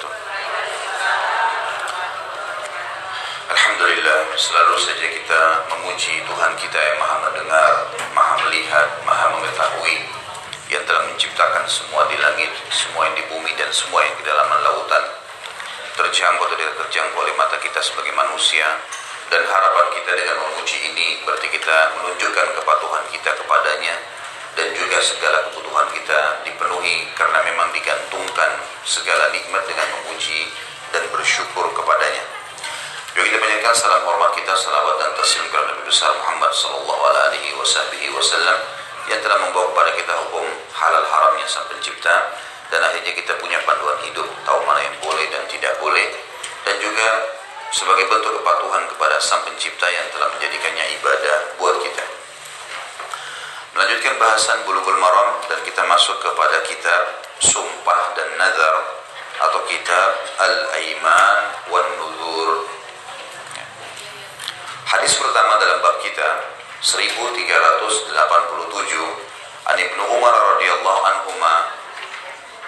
wabarakatuh. Alhamdulillah selalu saja kita memuji Tuhan kita yang maha mendengar, maha melihat, maha mengetahui yang telah menciptakan semua di langit, semua yang di bumi dan semua yang di dalam lautan. Terjangkau atau tidak terjangkau oleh mata kita sebagai manusia dan harapan kita dengan memuji ini berarti kita menunjukkan kepatuhan kita kepadanya dan juga segala kebutuhan kita dipenuhi karena memang digantungkan segala nikmat dengan memuji dan bersyukur kepadanya. Juga kita banyakkan salam hormat kita, salawat dan taslim kepada Nabi besar Muhammad sallallahu alaihi wasallam yang telah membawa kepada kita hukum halal haramnya sang pencipta dan akhirnya kita punya panduan hidup, tahu mana yang boleh dan tidak boleh dan juga sebagai bentuk kepatuhan kepada sang pencipta yang telah menjadikannya ibadah buat kita. Melanjutkan bahasan bulughul maram dan kita masuk kepada kitab Sumpah dan Nazar atau kitab Al-Aiman wan Nuzur. Hadis pertama dalam bab kita 1387 An Ibnu Umar radhiyallahu anhuma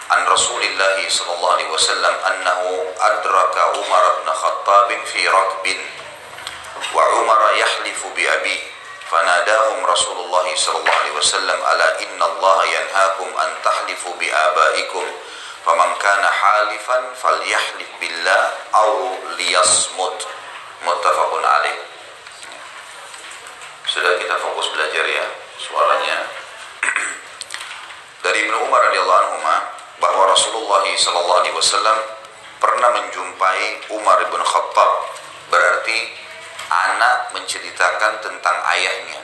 an Rasulillah sallallahu alaihi wasallam annahu adraka Umar bin Khattab fi rakbin wa Umar yahlifu bi abi فناداهم رسول الله صلى الله عليه وسلم ألا إن الله ينهاكم أن تحلفوا بآبائكم فمن كان حالفا فليحلف بالله أو ليصمت متفق عليه sudah kita fokus belajar ya suaranya dari Ibnu Umar radhiyallahu anhu bahwa Rasulullah sallallahu alaihi wasallam pernah menjumpai Umar bin Khattab berarti anak menceritakan tentang ayahnya.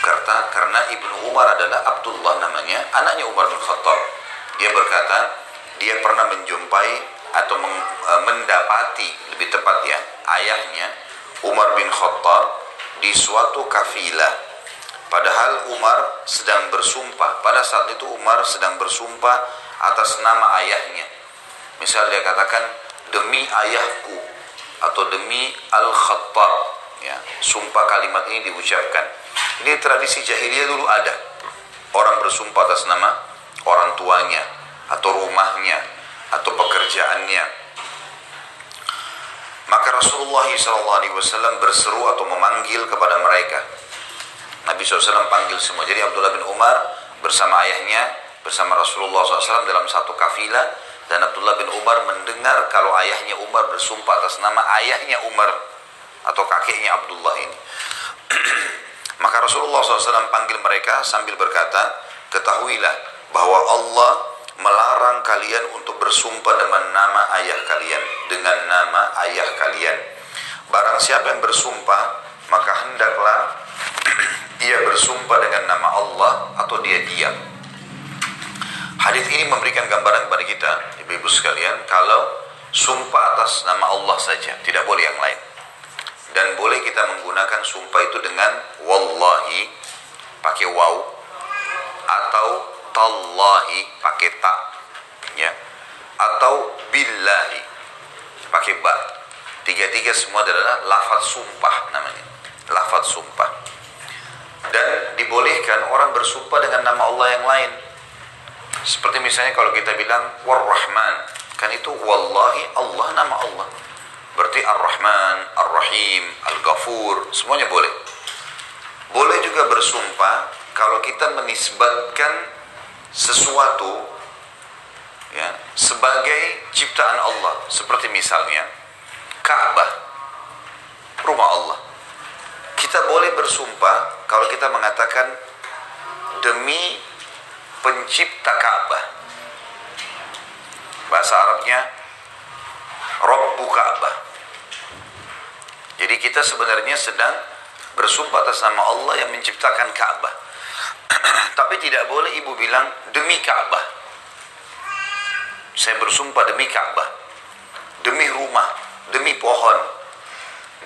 Karena karena Ibnu Umar adalah Abdullah namanya anaknya Umar bin Khattab. Dia berkata dia pernah menjumpai atau mendapati lebih tepat ya ayahnya Umar bin Khattab di suatu kafilah. Padahal Umar sedang bersumpah. Pada saat itu Umar sedang bersumpah atas nama ayahnya. Misal dia katakan demi ayahku atau demi Al-Khattab ya sumpah kalimat ini diucapkan. Ini tradisi jahiliyah dulu ada. Orang bersumpah atas nama orang tuanya atau rumahnya atau pekerjaannya. Maka Rasulullah SAW berseru atau memanggil kepada mereka. Nabi SAW panggil semua. Jadi Abdullah bin Umar bersama ayahnya bersama Rasulullah SAW dalam satu kafilah. Dan Abdullah bin Umar mendengar kalau ayahnya Umar bersumpah atas nama ayahnya Umar atau kakeknya Abdullah ini. Maka Rasulullah SAW panggil mereka sambil berkata, ketahuilah bahwa Allah melarang kalian untuk bersumpah dengan nama ayah kalian, dengan nama ayah kalian. Barang siapa yang bersumpah, maka hendaklah ia bersumpah dengan nama Allah atau dia diam. Hadis ini memberikan gambaran kepada kita, ibu-ibu sekalian, kalau sumpah atas nama Allah saja, tidak boleh yang lain dan boleh kita menggunakan sumpah itu dengan wallahi pakai waw atau tallahi pakai ta ya. Atau billahi pakai ba. Tiga-tiga semua adalah lafaz sumpah namanya. Lafaz sumpah. Dan dibolehkan orang bersumpah dengan nama Allah yang lain. Seperti misalnya kalau kita bilang warrahman. Kan itu wallahi Allah nama Allah Berarti Ar-Rahman, Ar-Rahim, Al-Ghafur, semuanya boleh. Boleh juga bersumpah kalau kita menisbatkan sesuatu ya sebagai ciptaan Allah. Seperti misalnya Ka'bah, rumah Allah. Kita boleh bersumpah kalau kita mengatakan demi pencipta Ka'bah. Bahasa Arabnya Rabbu Ka'bah. Jadi kita sebenarnya sedang bersumpah atas nama Allah yang menciptakan Ka'bah. Tapi tidak boleh ibu bilang demi Ka'bah. Saya bersumpah demi Ka'bah. Demi rumah, demi pohon,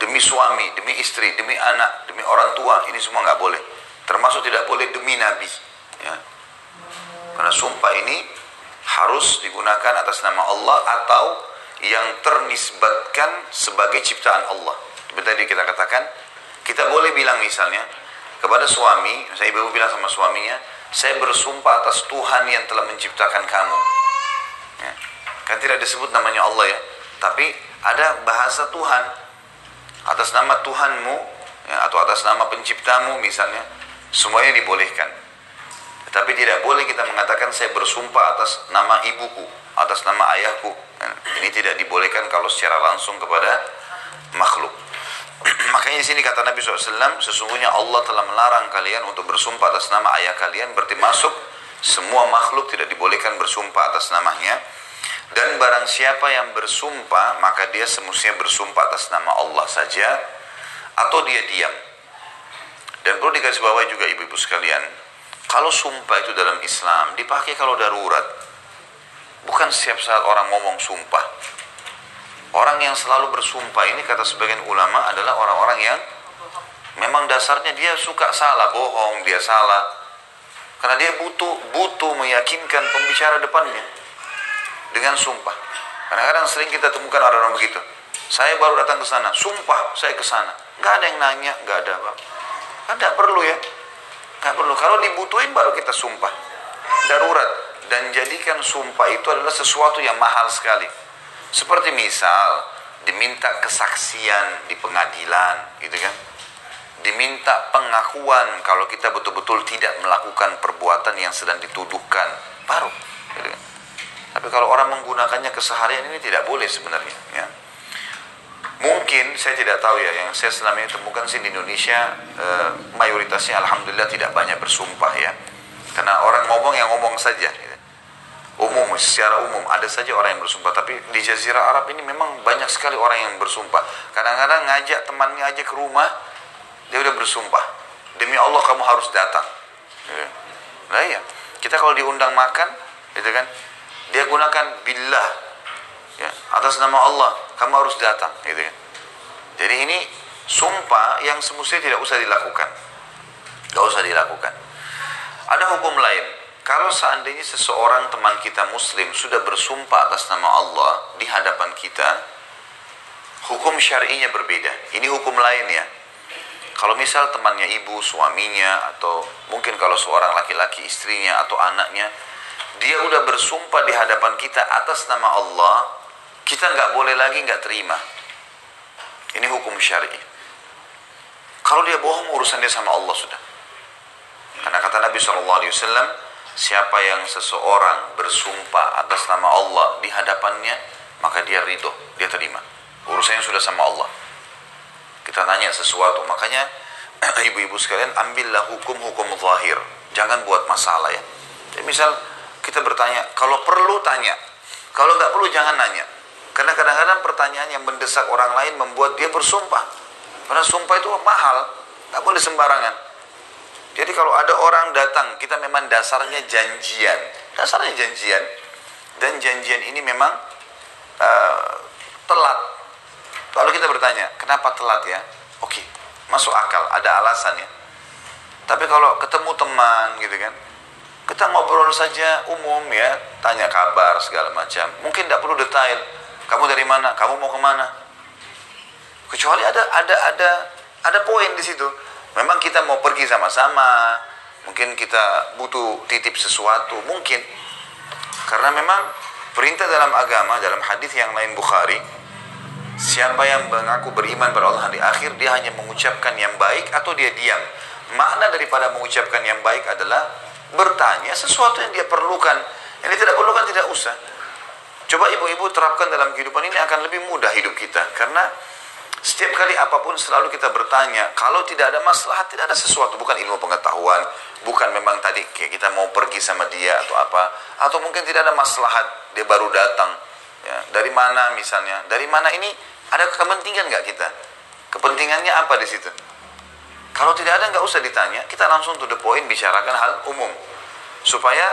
demi suami, demi istri, demi anak, demi orang tua, ini semua nggak boleh. Termasuk tidak boleh demi Nabi. Ya. Karena sumpah ini harus digunakan atas nama Allah atau yang ternisbatkan sebagai ciptaan Allah. Seperti tadi kita katakan, kita boleh bilang misalnya kepada suami, saya ibu bilang sama suaminya, saya bersumpah atas Tuhan yang telah menciptakan kamu. Ya. Kan tidak disebut namanya Allah ya, tapi ada bahasa Tuhan atas nama Tuhanmu ya, atau atas nama penciptamu misalnya, semuanya dibolehkan. Tetapi tidak boleh kita mengatakan saya bersumpah atas nama ibuku, atas nama ayahku. Ya, ini tidak dibolehkan kalau secara langsung kepada makhluk. Makanya di sini kata Nabi SAW, sesungguhnya Allah telah melarang kalian untuk bersumpah atas nama ayah kalian, berarti masuk semua makhluk tidak dibolehkan bersumpah atas namanya. Dan barang siapa yang bersumpah, maka dia semestinya bersumpah atas nama Allah saja, atau dia diam. Dan perlu dikasih juga ibu-ibu sekalian, kalau sumpah itu dalam Islam dipakai kalau darurat. Bukan setiap saat orang ngomong sumpah. Orang yang selalu bersumpah ini kata sebagian ulama adalah orang-orang yang memang dasarnya dia suka salah, bohong, dia salah. Karena dia butuh butuh meyakinkan pembicara depannya dengan sumpah. Kadang-kadang sering kita temukan orang-orang begitu. Saya baru datang ke sana, sumpah saya ke sana. Gak ada yang nanya, gak ada apa. Kan tidak perlu ya. Gak perlu. Kalau dibutuhin baru kita sumpah. Darurat. Dan jadikan sumpah itu adalah sesuatu yang mahal sekali. Seperti misal diminta kesaksian di pengadilan, gitu kan? Diminta pengakuan kalau kita betul-betul tidak melakukan perbuatan yang sedang dituduhkan, baru. Gitu kan? Tapi kalau orang menggunakannya keseharian ini tidak boleh sebenarnya. Ya. Mungkin saya tidak tahu ya, yang saya selama ini temukan sih di Indonesia e, mayoritasnya alhamdulillah tidak banyak bersumpah ya. Karena orang ngomong yang ngomong saja. Gitu. Umum, secara umum ada saja orang yang bersumpah. Tapi di Jazirah Arab ini memang banyak sekali orang yang bersumpah. Kadang-kadang ngajak temannya aja ke rumah, dia udah bersumpah. Demi Allah kamu harus datang. Gitu. Nah iya, kita kalau diundang makan, gitu kan, dia gunakan billah ya, atas nama Allah kamu harus datang gitu ya. Jadi ini sumpah yang semestinya tidak usah dilakukan. Tidak usah dilakukan. Ada hukum lain. Kalau seandainya seseorang teman kita muslim sudah bersumpah atas nama Allah di hadapan kita, hukum syar'inya berbeda. Ini hukum lain ya. Kalau misal temannya ibu, suaminya, atau mungkin kalau seorang laki-laki istrinya atau anaknya, dia udah bersumpah di hadapan kita atas nama Allah, kita nggak boleh lagi nggak terima. Ini hukum syari. Kalau dia bohong urusan dia sama Allah sudah. Karena kata Nabi SAW, siapa yang seseorang bersumpah atas nama Allah di hadapannya, maka dia ridho, dia terima. Urusannya sudah sama Allah. Kita tanya sesuatu, makanya ibu-ibu sekalian ambillah hukum-hukum zahir. Jangan buat masalah ya. Jadi misal kita bertanya, kalau perlu tanya, kalau nggak perlu jangan nanya. Karena kadang-kadang pertanyaan yang mendesak orang lain membuat dia bersumpah. Karena sumpah itu mahal, nggak boleh sembarangan. Jadi kalau ada orang datang, kita memang dasarnya janjian, dasarnya janjian, dan janjian ini memang uh, telat. Lalu kita bertanya, kenapa telat ya? Oke, masuk akal, ada alasannya. Tapi kalau ketemu teman gitu kan, kita ngobrol saja umum ya, tanya kabar segala macam. Mungkin tidak perlu detail kamu dari mana? Kamu mau ke mana? Kecuali ada ada ada ada poin di situ. Memang kita mau pergi sama-sama. Mungkin kita butuh titip sesuatu. Mungkin. Karena memang perintah dalam agama, dalam hadis yang lain Bukhari, siapa yang mengaku beriman pada Allah di akhir, dia hanya mengucapkan yang baik atau dia diam. Makna daripada mengucapkan yang baik adalah bertanya sesuatu yang dia perlukan. Yang dia tidak perlukan tidak usah. Coba ibu-ibu terapkan dalam kehidupan ini akan lebih mudah hidup kita karena setiap kali apa pun selalu kita bertanya kalau tidak ada masalah tidak ada sesuatu bukan ilmu pengetahuan bukan memang tadi kayak kita mau pergi sama dia atau apa atau mungkin tidak ada maslahat dia baru datang ya. Dari mana misalnya? Dari mana ini? Ada kepentingan nggak kita? Kepentingannya apa di situ? Kalau tidak ada nggak usah ditanya kita langsung to the point bicarakan hal umum. Supaya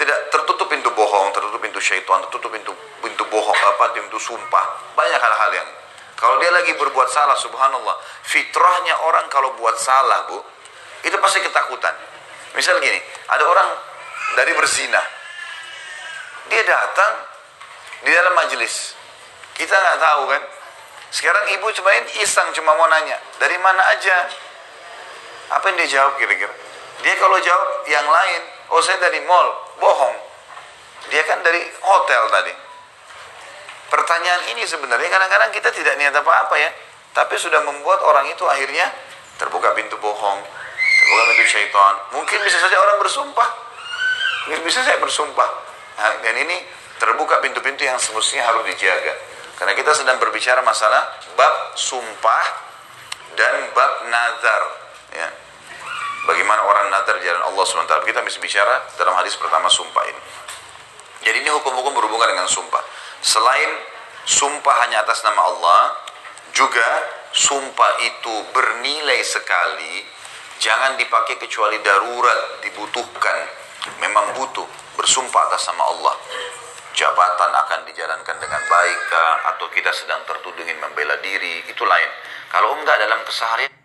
tidak tertutup pintu bohong, tertutup pintu syaitan, tertutup pintu pintu bohong apa, pintu sumpah. Banyak hal-hal yang kalau dia lagi berbuat salah, subhanallah, fitrahnya orang kalau buat salah, Bu, itu pasti ketakutan. Misal gini, ada orang dari berzina. Dia datang di dalam majelis. Kita nggak tahu kan. Sekarang ibu cuma iseng cuma mau nanya, dari mana aja? Apa yang dia jawab kira-kira? Dia kalau jawab yang lain, oh saya dari mall, bohong. Dia kan dari hotel tadi. Pertanyaan ini sebenarnya kadang-kadang kita tidak niat apa-apa ya, tapi sudah membuat orang itu akhirnya terbuka pintu bohong, terbuka pintu syaitan. Mungkin bisa saja orang bersumpah, mungkin bisa saya bersumpah. Nah, dan ini terbuka pintu-pintu yang semestinya harus dijaga. Karena kita sedang berbicara masalah bab sumpah dan bab nazar. Ya. Bagaimana orang nazar jalan Allah SWT. Kita bisa bicara dalam hadis pertama sumpah ini. Jadi ini hukum-hukum berhubungan dengan sumpah. Selain sumpah hanya atas nama Allah, juga sumpah itu bernilai sekali, jangan dipakai kecuali darurat, dibutuhkan. Memang butuh bersumpah atas nama Allah. Jabatan akan dijalankan dengan baik atau kita sedang tertuduh ingin membela diri? Itu lain. Kalau enggak dalam keseharian